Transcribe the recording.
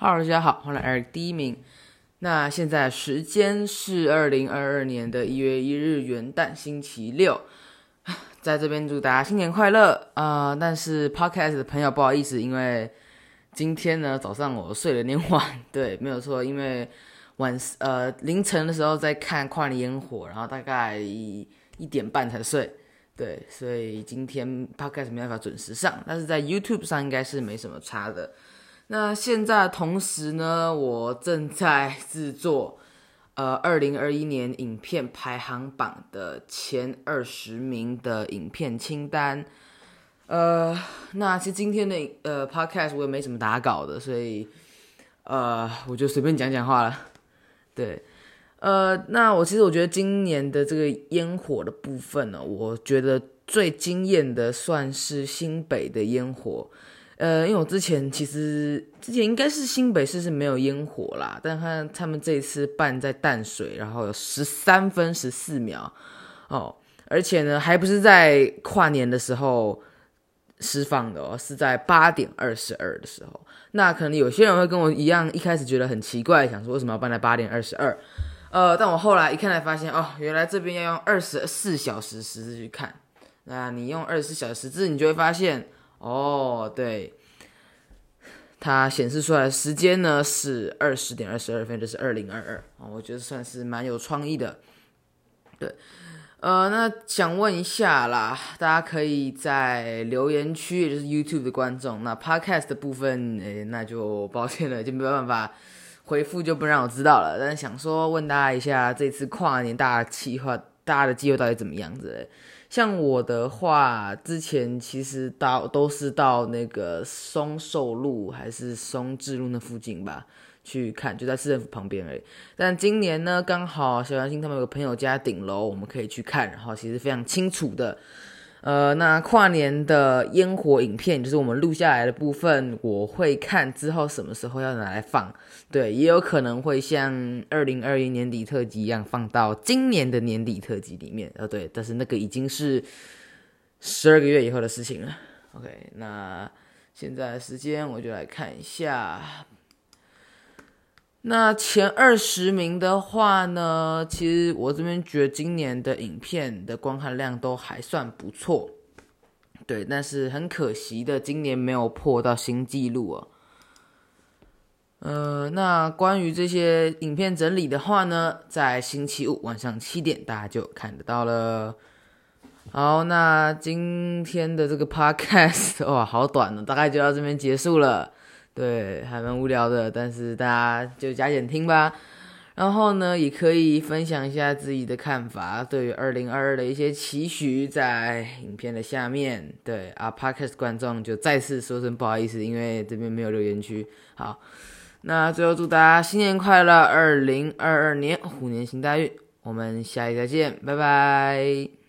哈喽，大家好，欢迎来到第一名。那现在时间是二零二二年的一月一日元旦星期六，在这边祝大家新年快乐啊、但是 Podcast 的朋友不好意思，因为今天呢早上我睡了点晚，对，没有错，因为晚呃凌晨的时候在看跨年烟火，然后大概一点半才睡，对，所以今天 Podcast 没办法准时上，但是在 YouTube 上应该是没什么差的。那现在同时呢，我正在制作，呃，二零二一年影片排行榜的前二十名的影片清单。呃，那其实今天的呃 podcast 我也没什么打稿的，所以呃，我就随便讲讲话了。对，呃，那我其实我觉得今年的这个烟火的部分呢，我觉得最惊艳的算是新北的烟火。呃，因为我之前其实之前应该是新北市是没有烟火啦，但他他们这一次办在淡水，然后有十三分十四秒哦，而且呢还不是在跨年的时候释放的哦，是在八点二十二的时候。那可能有些人会跟我一样，一开始觉得很奇怪，想说为什么要办在八点二十二？呃，但我后来一看才发现，哦，原来这边要用二十四小时时制去看。那你用二十四小时时制，你就会发现。哦，对，它显示出来的时间呢是二十点二十二分，这是二零二二啊，我觉得算是蛮有创意的。对，呃，那想问一下啦，大家可以在留言区，也就是 YouTube 的观众，那 Podcast 的部分，诶，那就抱歉了，就没办法回复，就不让我知道了。但是想说问大家一下，这次跨年大家计划，大家的计划到底怎么样子？像我的话，之前其实到都是到那个松寿路还是松智路那附近吧去看，就在市政府旁边而已。但今年呢，刚好小杨星他们有个朋友家顶楼，我们可以去看，然后其实非常清楚的。呃，那跨年的烟火影片就是我们录下来的部分，我会看之后什么时候要拿来放。对，也有可能会像二零二一年底特辑一样放到今年的年底特辑里面。呃，对，但是那个已经是十二个月以后的事情了。OK，那现在时间我就来看一下。那前二十名的话呢，其实我这边觉得今年的影片的观看量都还算不错，对，但是很可惜的，今年没有破到新纪录哦。呃，那关于这些影片整理的话呢，在星期五晚上七点大家就看得到了。好，那今天的这个 podcast 哇，好短呢，大概就到这边结束了。对，还蛮无聊的，但是大家就加减听吧。然后呢，也可以分享一下自己的看法，对于二零二二的一些期许，在影片的下面。对啊，Podcast 观众就再次说声不好意思，因为这边没有留言区。好，那最后祝大家新年快乐，二零二二年虎年行大运。我们下期再见，拜拜。